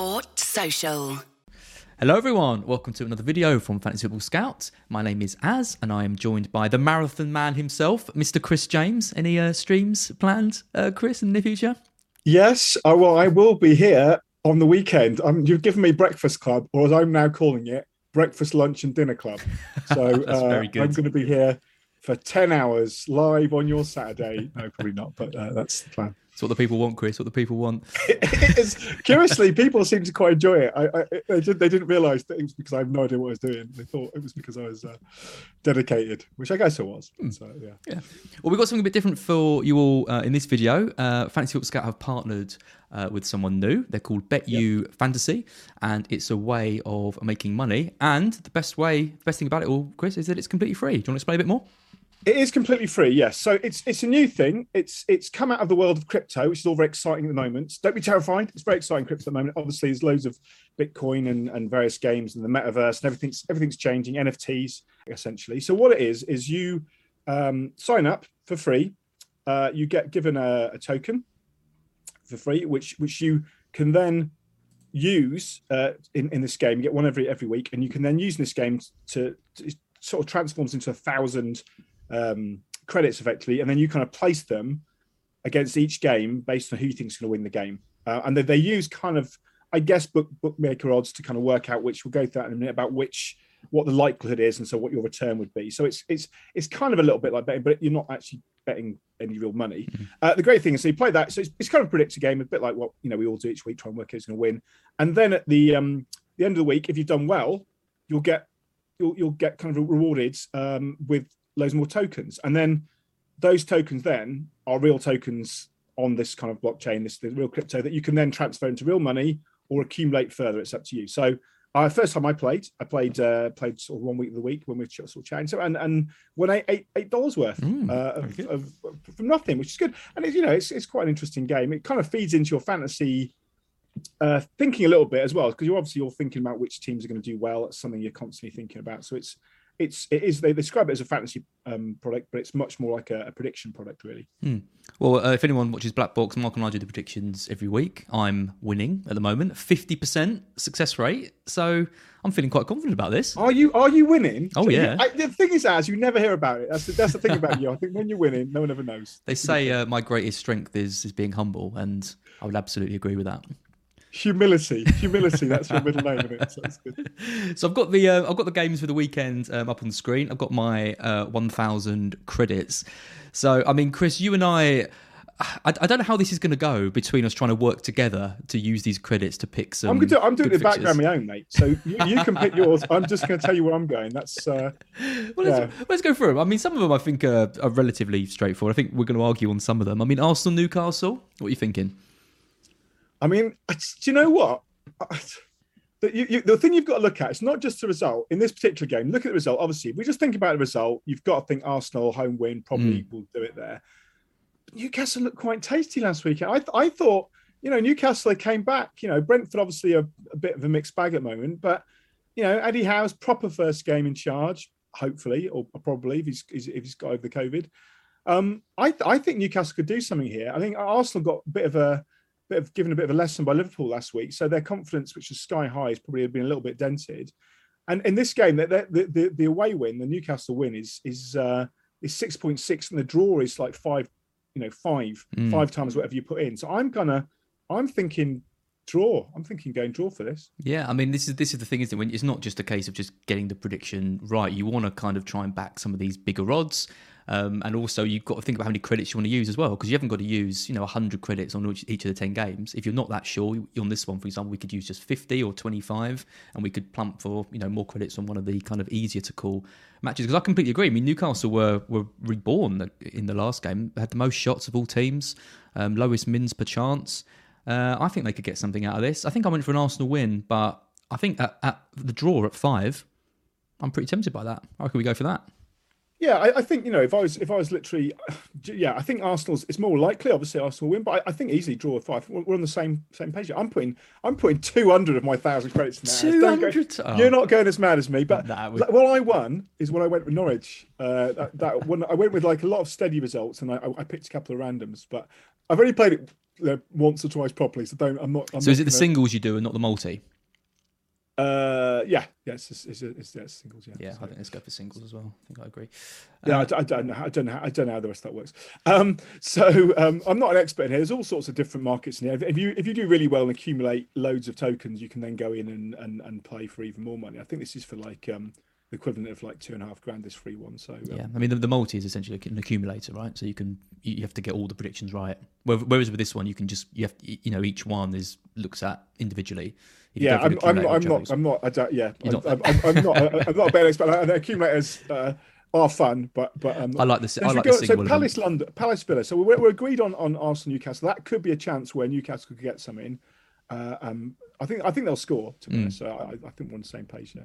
Sport Social. Hello, everyone. Welcome to another video from Fantasy Football Scout. My name is Az, and I am joined by the marathon man himself, Mr. Chris James. Any uh, streams planned, uh, Chris, in the future? Yes, I, well, I will be here on the weekend. Um, you've given me Breakfast Club, or as I'm now calling it, Breakfast, Lunch, and Dinner Club. So uh, I'm going to be here for 10 hours live on your Saturday. No, probably not, but uh, that's the plan. It's what the people want, Chris. What the people want. curiously, people seem to quite enjoy it. I, I, they, did, they didn't realise that it was because I have no idea what I was doing. They thought it was because I was uh, dedicated, which I guess I was. Hmm. So, yeah. Yeah. Well, we've got something a bit different for you all uh, in this video. Uh, Fantasy Football Scout have partnered uh, with someone new. They're called BetU Fantasy, and it's a way of making money. And the best way, the best thing about it all, Chris, is that it's completely free. Do you want to explain a bit more? It is completely free, yes. So it's it's a new thing. It's it's come out of the world of crypto, which is all very exciting at the moment. Don't be terrified. It's very exciting crypto at the moment. Obviously, there's loads of Bitcoin and, and various games and the metaverse and everything's everything's changing. NFTs essentially. So what it is is you um, sign up for free. Uh, you get given a, a token for free, which which you can then use uh, in in this game. You get one every every week, and you can then use this game to, to sort of transforms into a thousand um, credits effectively, and then you kind of place them against each game based on who you think is going to win the game. Uh, and they, they use kind of, I guess, book, bookmaker odds to kind of work out which we'll go through that in a minute about which what the likelihood is, and so what your return would be. So it's it's it's kind of a little bit like betting, but you're not actually betting any real money. Mm-hmm. Uh, the great thing is, so you play that, so it's, it's kind of predict a game, a bit like what you know we all do each week, try and work out who's going to win. And then at the um, the end of the week, if you've done well, you'll get you'll you'll get kind of rewarded um, with loads more tokens. And then those tokens then are real tokens on this kind of blockchain, this, this real crypto that you can then transfer into real money or accumulate further. It's up to you. So uh, first time I played, I played uh, played sort of one week of the week when we were sort of chatting. So and and won eight dollars worth mm, uh, of, of, from nothing, which is good. And it's, you know, it's it's quite an interesting game. It kind of feeds into your fantasy uh, thinking a little bit as well because you're obviously you're thinking about which teams are going to do well. It's something you're constantly thinking about. So it's it's it is they describe it as a fantasy um, product, but it's much more like a, a prediction product, really. Hmm. Well, uh, if anyone watches Black Box, Mark and I do the predictions every week. I'm winning at the moment, fifty percent success rate. So I'm feeling quite confident about this. Are you? Are you winning? Oh yeah. I, the thing is, as you never hear about it. That's the, that's the thing about you. I think when you're winning, no one ever knows. They say uh, my greatest strength is is being humble, and I would absolutely agree with that humility humility that's your middle name it? so, so i've got the uh, i've got the games for the weekend um, up on the screen i've got my uh, 1000 credits so i mean chris you and i I, I, don't know how this is going to go between us trying to work together to use these credits to pick some. I'm, do, I'm doing the background my own, mate. So you, you can pick yours. I'm just going to tell you where I'm going. That's. Uh, well, let's, let's, go through them. I mean, some of them I think are, are relatively straightforward. I think we're going to argue on some of them. I mean, Arsenal, Newcastle. What are you thinking? I mean, do you know what? The, you, you, the thing you've got to look at is not just the result in this particular game. Look at the result. Obviously, if we just think about the result, you've got to think Arsenal home win probably mm. will do it there. But Newcastle looked quite tasty last weekend. I, I thought, you know, Newcastle they came back. You know, Brentford obviously a, a bit of a mixed bag at the moment, but you know, Eddie Howe's proper first game in charge, hopefully, or probably if he's if he's got over the COVID. Um, I I think Newcastle could do something here. I think Arsenal got a bit of a bit of given a bit of a lesson by Liverpool last week. So their confidence, which was sky high, has probably been a little bit dented. And in this game, the the, the, the away win, the Newcastle win, is is uh, is six point six, and the draw is like five, you know, five mm. five times whatever you put in. So I'm gonna, I'm thinking draw. I'm thinking going draw for this. Yeah, I mean, this is this is the thing, isn't it? When it's not just a case of just getting the prediction right. You want to kind of try and back some of these bigger odds, um, and also you've got to think about how many credits you want to use as well, because you haven't got to use you know 100 credits on each, of the 10 games. If you're not that sure on this one, for example, we could use just 50 or 25, and we could plump for you know more credits on one of the kind of easier to call matches. Because I completely agree. I mean, Newcastle were were reborn in the last game, had the most shots of all teams, um, lowest mins per chance. Uh, I think they could get something out of this. I think I went for an Arsenal win, but I think at, at the draw at five, I'm pretty tempted by that. How can we go for that? Yeah, I, I, think you know if I was if I was literally, yeah, I think Arsenal's it's more likely. Obviously, Arsenal win, but I, I think easily draw a five. We're, on the same same page. I'm putting I'm putting two hundred of my thousand credits in Two hundred. Oh. You're not going as mad as me, but was... what I won is when I went with Norwich. Uh, that, that when I went with like a lot of steady results, and I, I picked a couple of randoms, but I've only played it you know, once or twice properly, so don't. I'm not. I'm so not is it the singles you do and not the multi? Uh, yeah, yeah, it's, it's, it's, it's, it's singles. Yeah, yeah. So. I think let's go for singles as well. I think I agree. Yeah, I, I, don't know. I don't know. How, I don't know how the rest of that works. Um, so um, I'm not an expert in here. There's all sorts of different markets in here. If you if you do really well and accumulate loads of tokens, you can then go in and and, and play for even more money. I think this is for like um, the equivalent of like two and a half grand this free one. So um, yeah, I mean the, the, multi is essentially an accumulator, right? So you can you have to get all the predictions right. Whereas with this one, you can just you have you know each one is looks at individually. yeah, I'm, I'm, not, I'm not. I'm not. I don't, yeah, I'm not. I'm, I'm, I'm, not. I'm not a bad expert. And accumulators uh, are fun, but but um, I like this. I like go, So Palace London, Palace Villa. So we're, we're agreed on on Arsenal Newcastle. That could be a chance where Newcastle could get some in. Uh, um, I think I think they'll score. To be mm. honest, so I, I think we're on the same page now.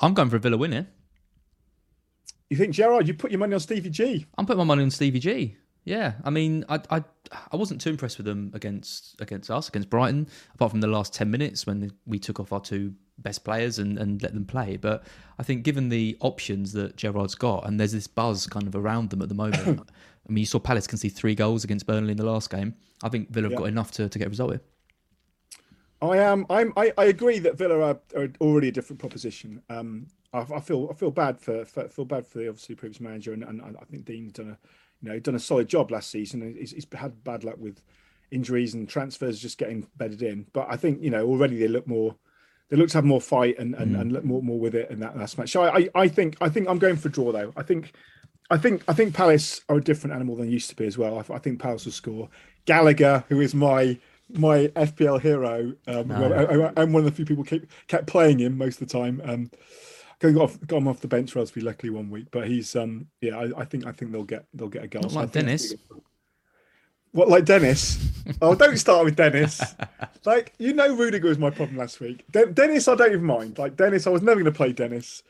I'm going for a Villa winning. You think Gerrard? You put your money on Stevie G? I'm putting my money on Stevie G. Yeah, I mean, I, I I wasn't too impressed with them against against us against Brighton, apart from the last ten minutes when we took off our two best players and, and let them play. But I think given the options that Gerrard's got, and there's this buzz kind of around them at the moment. I mean, you saw Palace can see three goals against Burnley in the last game. I think Villa have yeah. got enough to, to get a result here. I am. I'm. I, I agree that Villa are, are, already a different proposition. Um, I, I, feel. I feel bad for, for. feel bad for the obviously previous manager, and, and I think Dean's done a, you know, done a solid job last season. He's, he's had bad luck with injuries and transfers just getting bedded in. But I think you know already they look more. They look to have more fight and and, mm. and look more more with it in that last match. So I, I think I think I'm going for draw though. I think. I think I think Palace are a different animal than used to be as well. I, I think Palace will score. Gallagher, who is my my FPL hero. Um, no. I, am one of the few people keep kept playing him most of the time. Um, got off got him off the bench relatively luckily one week, but he's um yeah I, I think I think they'll get they'll get a goal. Not like Dennis. What like Dennis? oh, don't start with Dennis. like you know, Rudiger was my problem last week. De- Dennis, I don't even mind. Like Dennis, I was never going to play Dennis.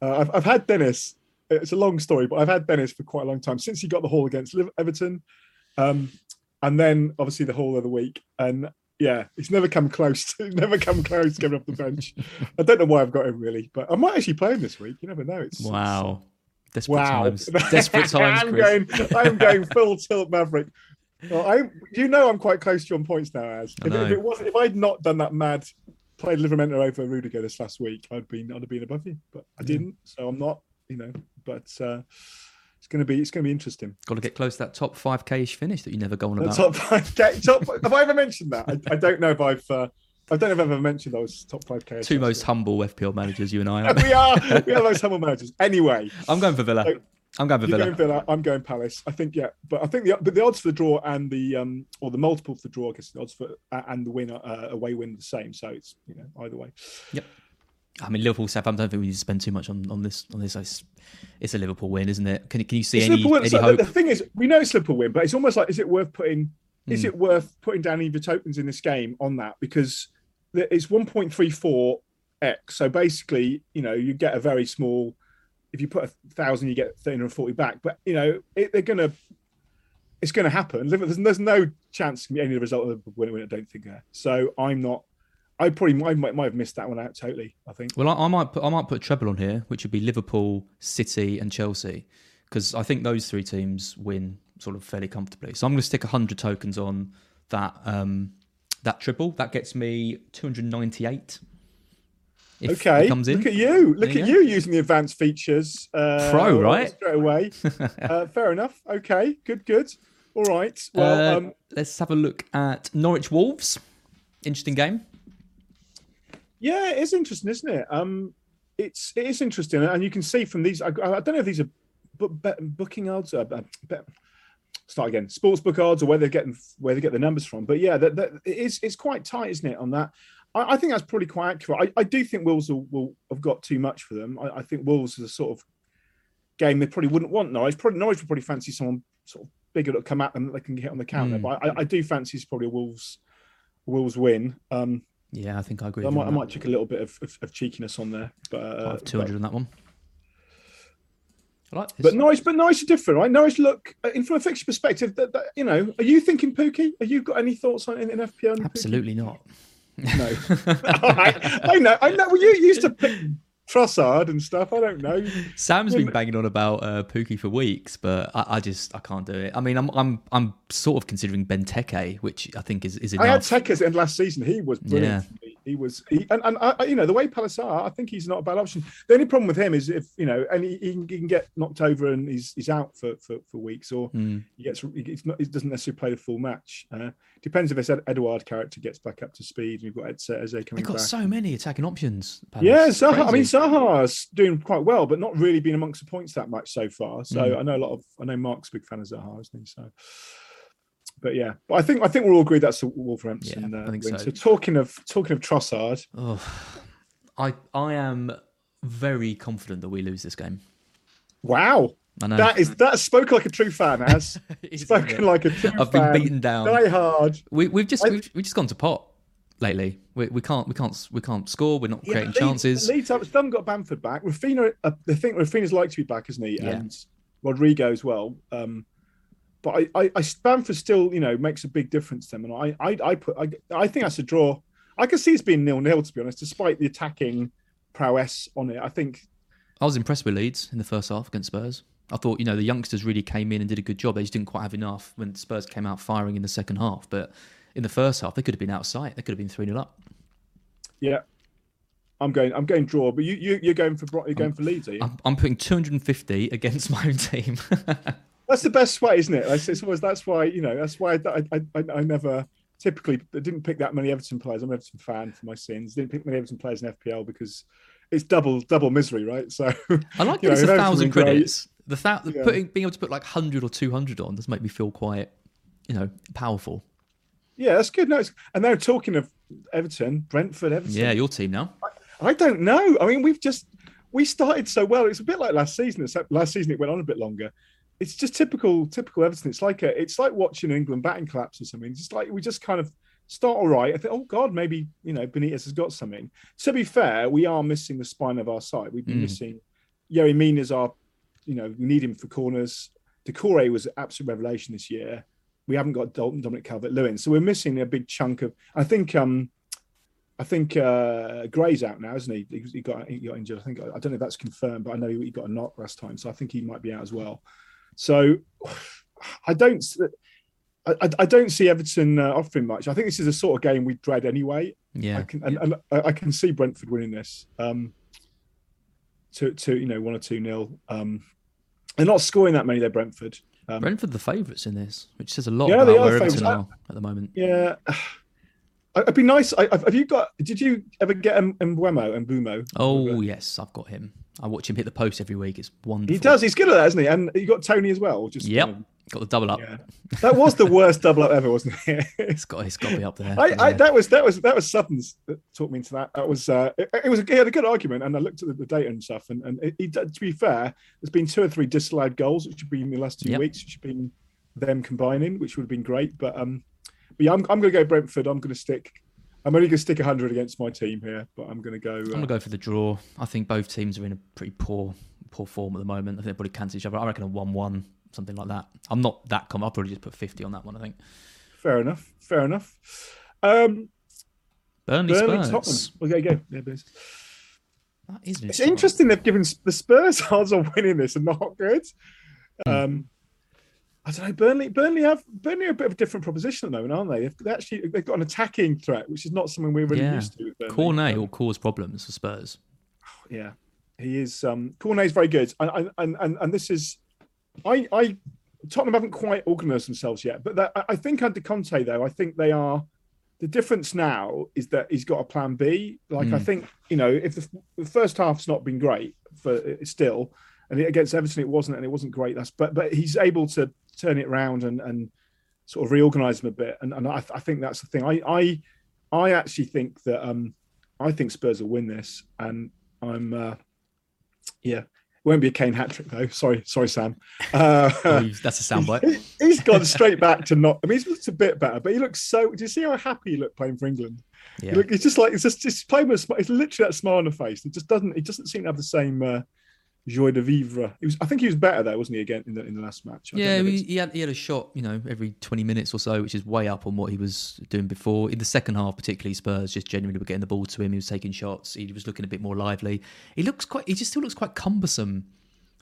Uh, I've I've had Dennis. It's a long story, but I've had Dennis for quite a long time since he got the haul against Everton. Um, and then obviously the whole of the week. And yeah, he's never come close to never come close to getting off the bench. I don't know why I've got him really, but I might actually play him this week. You never know. It's wow. It's, Desperate wow. times. Desperate times. I'm going. I'm going full tilt Maverick. Well, I, you know, I'm quite close to you on points now. As if, if, it was, if I'd not done that mad played Livramento over Rudiger this last week, I'd been, I'd have been above you, but I didn't. So I'm not. You know, but uh, it's going to be it's going to be interesting. Got to get close to that top five k ish finish that you never go on about. top five k. Top, have I ever mentioned that? I, I don't know if I've. Uh, I don't know if I've ever mentioned those top five k. Two most humble FPL managers, you and I. we are. We are those humble managers. Anyway, I'm going for Villa. So, I'm going for Villa. Going Villa. I'm going Palace. I think yeah, but I think the but the odds for the draw and the um or the multiple for the draw, I guess the odds for uh, and the winner uh, away win the same. So it's you know either way. Yep. I mean, Liverpool, Southampton. I don't think we need to spend too much on, on this. On this, it's, it's a Liverpool win, isn't it? Can, can you see it's any, any so hope? The thing is, we know it's Liverpool win, but it's almost like, is it worth putting? Mm. Is hmm. it worth putting down either tokens in this game on that? Because it's one point three four x. So basically, you know, you get a very small. If you put a thousand, you get three hundred forty back. But you know, it, they're gonna it's going to happen. Liverpool, there's, there's no chance to be any result of winning. Win, I don't think there. So I'm not. I probably might, might might have missed that one out totally. I think. Well, I, I might put I might put treble on here, which would be Liverpool, City, and Chelsea, because I think those three teams win sort of fairly comfortably. So I'm going to stick hundred tokens on that um, that triple. That gets me 298. if it okay, comes in. look at you. Look There at you you using the advanced features. Uh, Pro, right? Straight away. uh, fair enough. Okay, good, good. All right. Well, Uh, um, let's have a look at Norwich Wolves. Interesting game. Yeah, it is interesting, isn't it? Um, it's it is interesting, and you can see from these. I, I don't know if these are bu- bet- booking odds. Uh, start again. Sportsbook odds, or where they're getting where they get the numbers from. But yeah, that, that it is it's quite tight, isn't it? On that, I, I think that's probably quite accurate. I, I do think Wolves will, will have got too much for them. I, I think Wolves is a sort of game they probably wouldn't want Norwich. Probably Norwich would probably fancy someone sort of bigger to come at them that they can get on the counter. Mm. But I, I do fancy it's probably a Wolves Wolves win. Um, Yeah, I think I agree. I might, I might check a little bit of, of, of cheekiness on there, but uh, have 200 on that one. I like But, this. but Norwich, but Norwich are different, right? Norwich look uh, in from a fixture perspective. That, that you know, are you thinking Pukki? Have you got any thoughts on in, in FPL? on Pukki? Absolutely not. no. I, I know, I know. Well, you used to pick Trossard and stuff. I don't know. Sam's been banging on about uh, Pukki for weeks, but I, I just I can't do it. I mean, I'm I'm I'm sort of considering Benteke, which I think is is enough. I had Tekers in last season. He was brilliant. Yeah. He was, he, and, and I, you know, the way Palace are, I think he's not a bad option. The only problem with him is if you know, and he, he, can, he can get knocked over and he's he's out for for, for weeks, or Mm. he gets he, gets not, he doesn't necessarily play the full match. Uh, depends if this Ed, Edouard character gets back up to speed. and You've got Eze coming They've got back. so many attacking options. Palace. Yeah, Zaha. I mean. Zaha's doing quite well, but not really been amongst the points that much so far. So Mm. I know a lot of. I know Mark's a big fan of Zaha, isn't he? So, but yeah, but I think I think we're all agreed that's a Wolverhampton. Yeah, uh, I think win. so. talking of talking of Trossard, Oh, I I am very confident that we lose this game. wow, I know that is that spoke like a true fan. Is, spoken like a true I've been beaten down. Die hard. We, we've just I- we've, we've just gone to pot lately. We, we can't we can't we can't score. We're not Yeah, creating Leeds- chances. Leeds have haven't got Bamford back. Raphinha, uh, I think Raphinha's like to be back, isn't he? Yeah. And Rodrigo as well. Um, but I, I, I, Bamford still, you know, makes a big difference to them. And I, I, I put, I, I think that's a draw. I can see it's being nil nil to be honest, despite the attacking prowess on it. I think, I was impressed with Leeds in the first half against Spurs. I thought you know the youngsters really came in and did a good job. They just didn't quite have enough when Spurs came out firing in the second half. But in the first half, they could have been out of sight. They could have been three 0 up. yeah, I'm going, I'm going draw. But you, you, you're going for, you're going for Leeds, are you? I'm, I'm putting 250 against my own team. That's the best way, isn't it? That's, it's always that's why you know that's why I, I, I, I never typically I didn't pick that many Everton players. I'm an Everton fan for my sins. Didn't pick many Everton players in FPL because it's double double misery, right? So I like that it's know, a thousand credits. The thou- Yeah. putting being able to put like hundred or two hundred on does make me feel quite, you know, powerful. Yeah, that's good. No, it's, and they're talking of Everton, Brentford, Everton. Yeah, your team now. I don't know. I mean, we've just we started so well. It's a bit like last season. Except last season it went on a bit longer. It's just typical, typical Everton. It's like a, it's like watching England batting collapse or something. It's just like we just kind of start all right. I think, oh God, maybe you know Benitez has got something. To be fair, we are missing the spine of our side. We've been Mm. missing. Yerry Mina's our, you know, we need him for corners. Doucouré was an absolute revelation this year. We haven't got Dalton, Dominic Calvert-Lewin, so we're missing a big chunk of. I think. um I think uh, Gray's out now, isn't he? He, he got he got injured. I think I don't know if that's confirmed, but I know he got a knock last time, so I think he might be out as well. So I don't, I, I- don't see Everton uh, offering much. I think this is a sort of game we dread anyway. Yeah. I can, and, and I I can see Brentford winning this. Um, to to you know one or two nil. Um, they're not scoring that many. They're Brentford. Um, Brentford the favourites in this, which says a lot Yeah, about where Everton are at the moment. Yeah. It'd be nice. I, have you got? Did you ever get M- Mbeumo and Bumo? Oh yes, I've got him. I watch him hit the post every week. It's wonderful. He does. He's good at that, isn't he? And you got Toney as well. Just Yep, um, got the double up. yeah. That was the worst double up ever, wasn't it? It's got it's got to be up there. I, I that was that was that was Sutton's that talked me into that. That was uh, it, it was a, he had a good argument, and I looked at the, the data and stuff, and and it, he, to be fair, there's been two or three disallowed goals, which have been in the last two Yep. weeks, which have been them combining, which would have been great. But um, but yeah, I'm I'm going to go Brentford. I'm going to stick. I'm only going to stick 100 against my team here, but I'm going to go. I'm Uh, gonna go for the draw. I think both teams are in a pretty poor poor form at the moment. I think they probably cancel each other. I reckon a one-one something like that. I'm not that com. I'll probably just put 50 on that one. I think. Fair enough. Fair enough. Um, Burnley, Burnley, Spurs. Tottenham. Okay, go. Yeah, Blues. That is It's interesting they've given the Spurs odds on winning this and not good. Um, I don't know. Burnley, Burnley have Burnley are a bit of a different proposition at the moment, aren't they? They've, they actually they've got an attacking threat, which is not something we're really Yeah. used to. Cornet will cause problems for Spurs. yeah, he is. Um, Cornet's very good, and and and, and this is, I I Tottenham haven't quite organised themselves yet, but that, I- I think under Conte though, I think they are. The difference now is that he's got a plan B. Like I Mm. think you know, if the, the first half's not been great for still, and against Everton it wasn't, and it wasn't great. That's but but he's able to turn it around and and sort of reorganize them a bit, and and I, I think that's the thing. I I I actually think that um I think Spurs will win this, and I'm uh yeah. It won't be a Kane hat trick though. Sorry, sorry, Sam. Uh, Oh, that's a soundbite. he- he's gone straight back to not. I mean, he's looked a bit better, but he looks so. Do you see how happy he looked playing for England? Yeah. He look, he's just like it's just just playing with. It's literally that smile on the face. It just doesn't. He doesn't seem to have the same uh, joie de vivre. He was. I think he was better there, wasn't he? Again in the in the last match. I Yeah, he, he had he had a shot, you know, every twenty minutes or so, which is way up on what he was doing before. In the second half, particularly, Spurs just genuinely were getting the ball to him. He was taking shots. He was looking a bit more lively. He looks quite. He just still looks quite cumbersome.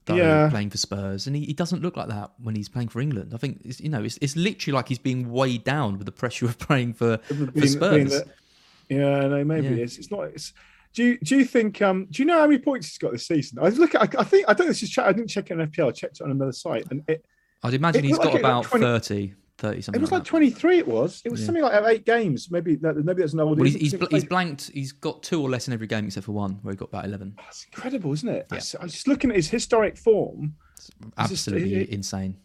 Though, Yeah. playing for Spurs, and he, he doesn't look like that when he's playing for England. I think it's, you know it's, it's literally like he's being weighed down with the pressure of playing for, for being- being Spurs. the- yeah, no, maybe Yeah. it's it's not. It's. Do you do you think? Um, do you know how many points he's got this season? I was looking. I, I think I don't. know This is. chat I didn't check it on FPL. I checked it on another site, and it, I'd imagine it he's got like about was 20 30, 30 something. it was like like twenty three. It was. It was Yeah. something like eight games. Maybe that. Maybe that's an old. Well, he's, he's, bl- he's blanked. He's got two or less in every game except for one, where he got about eleven. That's incredible, isn't it? I s- I was just looking at his historic form. It's just- Absolutely it- insane.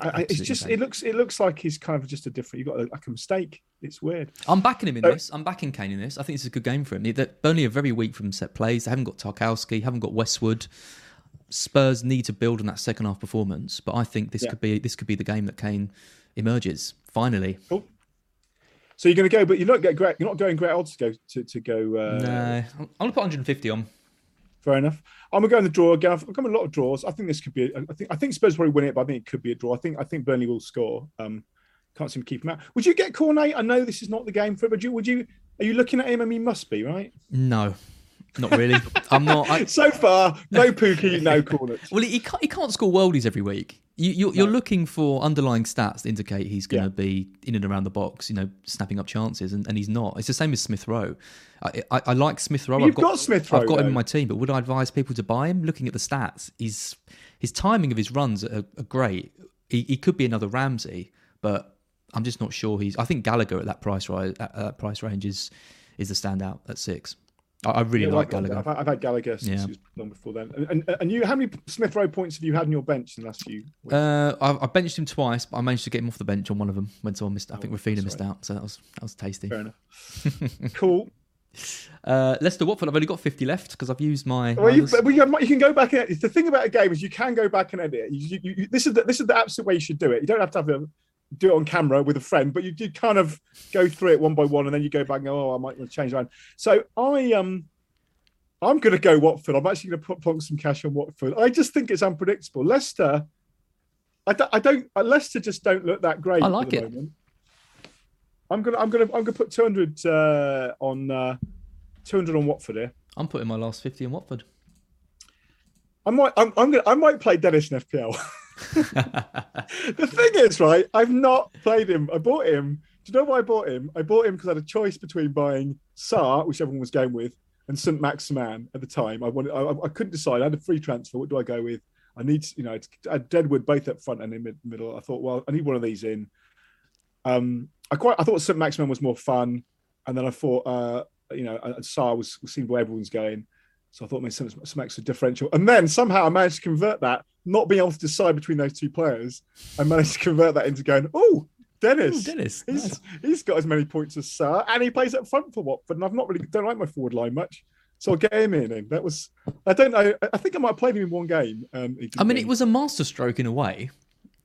I, it's just it looks it looks like he's kind of just a different. You've got a, like a mistake. It's weird. I'm backing him in So- this. I'm backing Kane in this. I think it's a good game for him. They- Burnley are very weak from set plays. They haven't got Tarkowski, haven't got Westwood. Spurs need to build on that second half performance, but I think this Yeah. could be this could be the game that Kane emerges finally. Cool. So you're going to go, but you're not get great. You're not going great odds to go to to go. Uh, no, I'm I'm gonna put 150 on. Fair enough. I'm gonna go in the draw again. I've got a lot of draws. I think this could be. I think I think Spurs probably win it, but I think it could be a draw. I think I think Burnley will score. Um, can't seem to keep him out. Would you get Cornet? I know this is not the game for it, but you, would you? Are you looking at him? I mean, must be right. No, not really. I'm not. I, So far, no Pukki, no Cornet. well, he can't, he can't score worldies every week. You, you're, you're looking for underlying stats to indicate he's going to be in and around the box, you know, snapping up chances, and, and he's not. It's the same as Smith Rowe. I, I, I like Smith Rowe. You've got Smith Rowe, I've got him in my team, but would I advise people to buy him? Looking at the stats, he's his timing of his runs are, are great. He, he could be another Ramsey, but I'm just not sure he's. I think Gallagher at that price ri- at that price range is is the standout at six. I, really Yeah, like I've, Gallagher. I've, I've had Gallagher since Yeah. he was long before then. And, and, and you, how many Smith Rowe points have you had in your bench in the last few? Weeks? Uh, I, I benched him twice, but I managed to get him off the bench on one of them when someone missed. I think Oh, Raphinha that's missed out, so that was that was tasty. Fair enough. cool. Uh, Leicester Watford. I've only got fifty left because I've used my. Well, you, but you, you can go back and edit. The thing about a game is you can go back and edit. You, this is the, this is the absolute way you should do it. You don't have to have a, do it on camera with a friend, but you do kind of go through it one by one, and then you go back and go, "Oh, I might want to change around." So I um, I'm going to go Watford. I'm actually going to put plonk some cash on Watford. I just think it's unpredictable. Leicester, I don't, I don't uh, Leicester just don't look that great. I at like the it. Moment. I'm gonna I'm gonna I'm gonna put 200 uh, on uh, 200 on Watford here. I'm putting my last fifty in Watford. I might, I'm, I'm gonna, I might play Dennis in FPL. the thing is, right? I've not played him. I bought him. Do you know why I bought him? I bought him because I had a choice between buying Sarr, which everyone was going with, and St. Maximin at the time. I wanted, I, I couldn't decide. I had a free transfer. What do I go with? I need, you know, I had Deadwood both up front and in mid, middle. I thought, well, I need one of these in. Um, I quite, I thought St. Maximin was more fun, and then I thought, uh, you know, uh, Sarr was, seemed where everyone's going. So I thought maybe some, some extra differential. And then somehow I managed to convert that, not being able to decide between those two players. I managed to convert that into going, oh, Dennis. Ooh, Dennis, He's, nice. he's got as many points as Sarr, and he plays up front for Watford. And I've not really don't like my forward line much. So I'll get him in. And that was, I don't know. I think I might have played him in one game. Um, I mean, didn't it was a masterstroke in a way.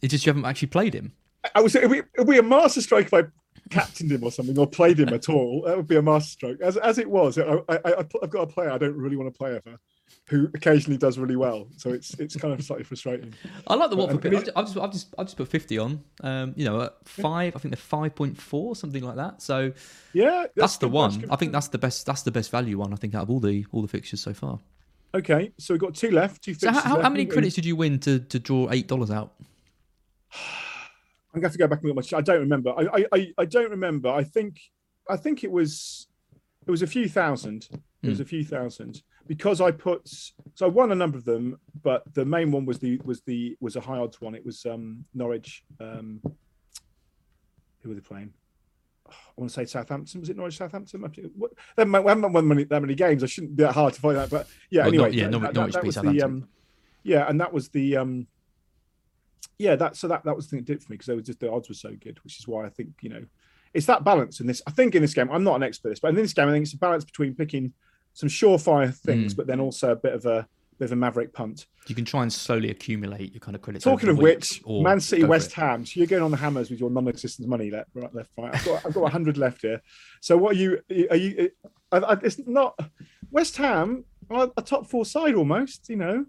It's just you haven't actually played him. I was. It'd be, it'd be a masterstroke if I captained him or something, or played him at all. That would be a masterstroke. As as it was, I, I've got a player I don't really want to play ever. who occasionally does really well. So it's it's kind of slightly frustrating. I like the Watford um, pick. I've just, I've just, I've just put fifty on. Um, you know, at five. I think they're five point four, something like that. So Yeah, that's, the good, one. I think that's the best. That's the best value one. I think out of all the all the fixtures so far. Okay, so we've got two left. Two So how, how many credits did you win to to draw eight dollars out? I'm going to have to go back and look at my. I don't remember. I, I, I, don't remember. I think, I think it was, it was a few thousand. It was Hmm. a few thousand because I put. So I won a number of them, but the main one was the was the was a high odds one. It was um Norwich. Um, who were they playing? I want to say Southampton. Was it Norwich Southampton? I What, they haven't we haven't won many, that many games. I shouldn't be that hard to find that. But yeah, Well, anyway, yeah, that- Norwich- that- that beat was the um, yeah, and that was the um, yeah, that so that that was the thing it did for me because they were just the odds were so good, which is why I think you know it's that balance in this. I think in this game, I'm not an expert, at this, but in this game, I think it's a balance between picking some surefire things, Mm. but then also a bit of a bit of a maverick punt. You can try and slowly accumulate your kind of credits. Talking of which, Man City, West. Ham. So you're going on the hammers with your non-existent money, left, right, left, right. I've got, I've got 100 left here. So what are you? Are you? I, I, it's not West Ham are a top four side almost. You know,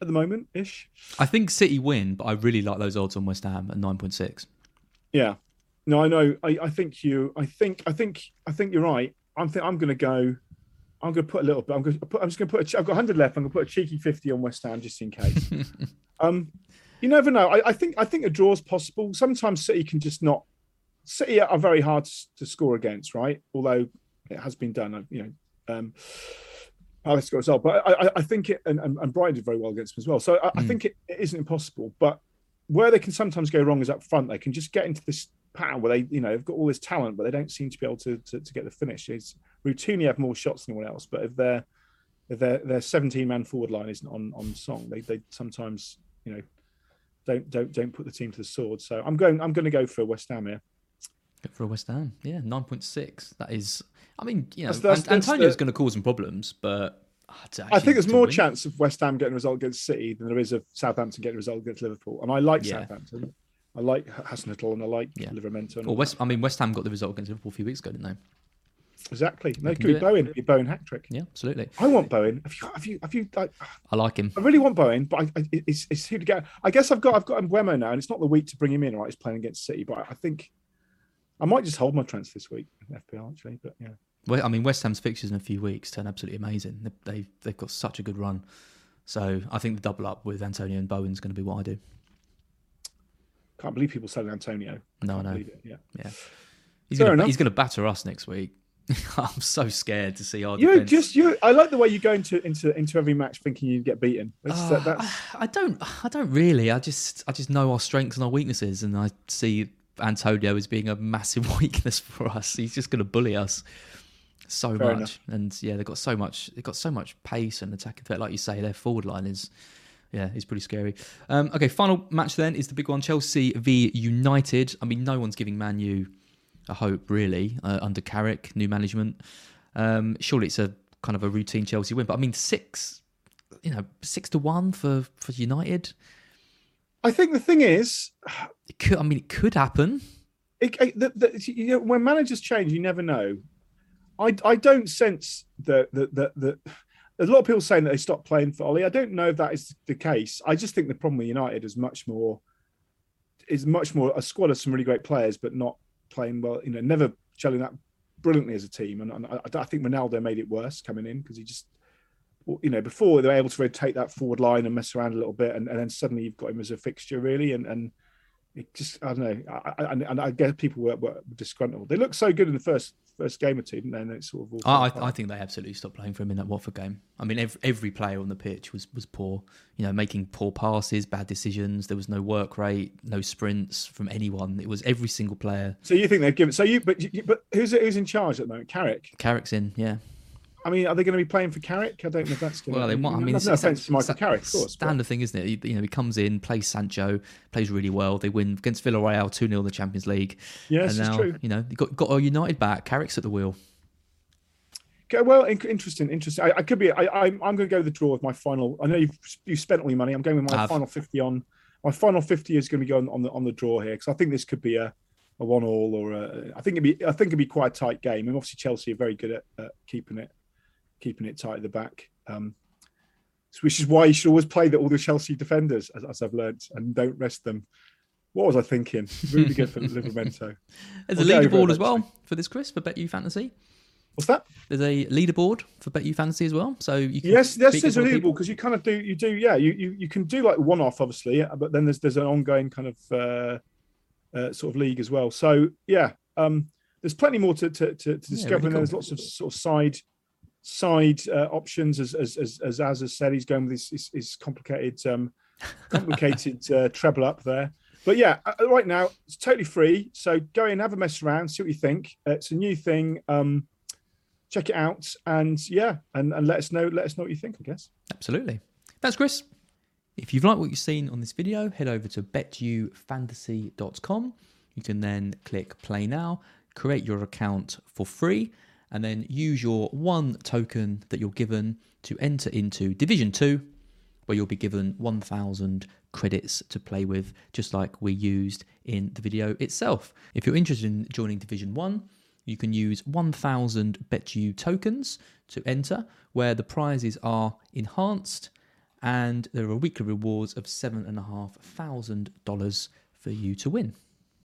at the moment ish. I think City win, but I really like those odds on West Ham at nine point six. Yeah. No, I know. I, I think you. I think. I think. I think you're right. I'm. I'm going to go. I'm going to put a little bit. I'm going to put. I'm just going to put. A, I've got 100 left. I'm going to put a cheeky 50 on West Ham just in case. um, you never know. I, I think. I think a draw is possible. Sometimes City can just not. City are very hard s- to score against, right? Although it has been done. You know. Um, Palace got result, but I, I, I think it, and, and, Brighton did very well against them as well. So I, I Mm. think it, it isn't impossible. But where they can sometimes go wrong is up front. They can just get into this pattern where they, you know, they've got all this talent, but they don't seem to be able to to, to get the finish. It's routinely have more shots than anyone else, but if their if their their 17 man forward line isn't on on song, they they sometimes you know don't don't don't put the team to the sword. So I'm going I'm going to go for West Ham here. Go for a West Ham, yeah, nine point six. That is, I mean, you know, That's- that's- that's Antonio's the- going to cause some problems, but I think there's more win- chance of West Ham getting a result against City than there is of Southampton getting a result against Liverpool. And I like Yeah. Southampton. I like Hasenhüttl and I like Yeah. Livramento. and West. I mean, West Ham got the result against Liverpool a few weeks ago, didn't they? Exactly. No, could be it. Bowen. It'd be Bowen hat trick. Yeah, absolutely. I want Bowen. Have you? Have you? Have you? I, I like him. I really want Bowen, but I, I, it's, it's who to get. I guess I've got I've got Mbeumo now, and it's not the week to bring him in. Right, he's playing against City, but I think I might just hold my transfer this week in FPL actually. But yeah, Well, I mean, West Ham's fixtures in a few weeks turn absolutely amazing. They, they they've got such a good run, so I think the double up with Antonio and Bowen's going to be what I do. can't believe people selling Antonio. No, believe it, Yeah. Yeah, he's going to he's going to batter us next week. I'm so scared to see our You just you. I like the way you go into into into every match thinking you'd get beaten. That's, Uh, that, that's I don't. I don't really. I just. I just know our strengths and our weaknesses, and I see Antonio as being a massive weakness for us. He's just going to bully us so Fair much, and yeah, they've got so much. They've got so much pace and attacking threat, like you say. Their forward line is. Yeah, it's pretty scary. Um, okay, final match then is the big one: Chelsea v United. I mean, no one's giving Man U a hope really uh, under Carrick, new management. Um, surely it's a kind of a routine Chelsea win, but I mean six, you know, six to one for for United. I think the thing is, It could. I mean, it could happen. it, it, the, the, you know, when managers change, you never know. I, I don't sense that that that that a lot of people saying that they stopped playing for Ole. I don't know if that is the case. I just think the problem with United is much more is much more a squad of some really great players, but not playing well. You know, never gelling that brilliantly as a team. And, and I, I think Ronaldo made it worse coming in because he just, you know, before they were able to rotate that forward line and mess around a little bit, and, and then suddenly you've got him as a fixture really, and and it just I don't know. I, I, and- and I guess people were, were disgruntled. They looked so good in the first first game or two, didn't they? And it sort of all I, I. Think they absolutely stopped playing for him in that Watford game. I mean, every, every player on the pitch was was poor. You know, making poor passes, bad decisions. There was no work rate, no sprints from anyone. It was every single player. So you think they've given? So you, but but who's who's in charge at the moment? Carrick. Carrick's in, yeah. I mean, are they going to be playing for Carrick? I don't know if that's going. Well, they want. I mean, no it's, offense to Michael Carrick, of course. but- Standard thing, isn't it? He, you know, he comes in, plays Sancho, plays really well. They win against Villarreal two 0 in the Champions League. Yes, and it's now, true. You know, got got a United back. Carrick's at the wheel. Okay, well, in- interesting, interesting. I, I could be. I, I'm, I'm going to go with the draw with my final. I know you've you spent all your money. I'm going with my have. final fifty on. My final fifty is going to be going on the on the draw here because I think this could be a, a one all or a, I think it'd be I think it'd be quite a tight game. And obviously Chelsea are very good at, at keeping it keeping it tight at the back. Um, which is why you should always play the, all the Chelsea defenders, as, as I've learnt, and don't rest them. What was I thinking? Really good for Livramento. There's I'll a leaderboard as well for this, Chris, for BetU Fantasy. What's that? There's a leaderboard for BetU Fantasy as well. So you can Yes, yes, there's a leaderboard because you kind of do, you do, yeah, you you, you can do like one off, obviously, but then there's there's an ongoing kind of uh, uh, sort of league as well. So yeah, um, there's plenty more to to, to, to discover, really and there's lots of sort of side side uh, options. As as as as Az has said, he's going with his his, his complicated um, complicated uh, treble up there. But yeah, uh, right now it's totally free. So go in, have a mess around, see what you think. Uh, it's a new thing. Um, check it out, and yeah, and, and let us know. Let us know what you think. I guess. Absolutely. Thanks, Chris. If you've liked what you've seen on this video, head over to betufantasy.com. You can then click play now, create your account for free, and then use your one token that you're given to enter into Division 2, where you'll be given 1,000 credits to play with, just like we used in the video itself. If you're interested in joining Division 1, you can use 1,000 BetU tokens to enter, where the prizes are enhanced and there are weekly rewards of $7,500 for you to win.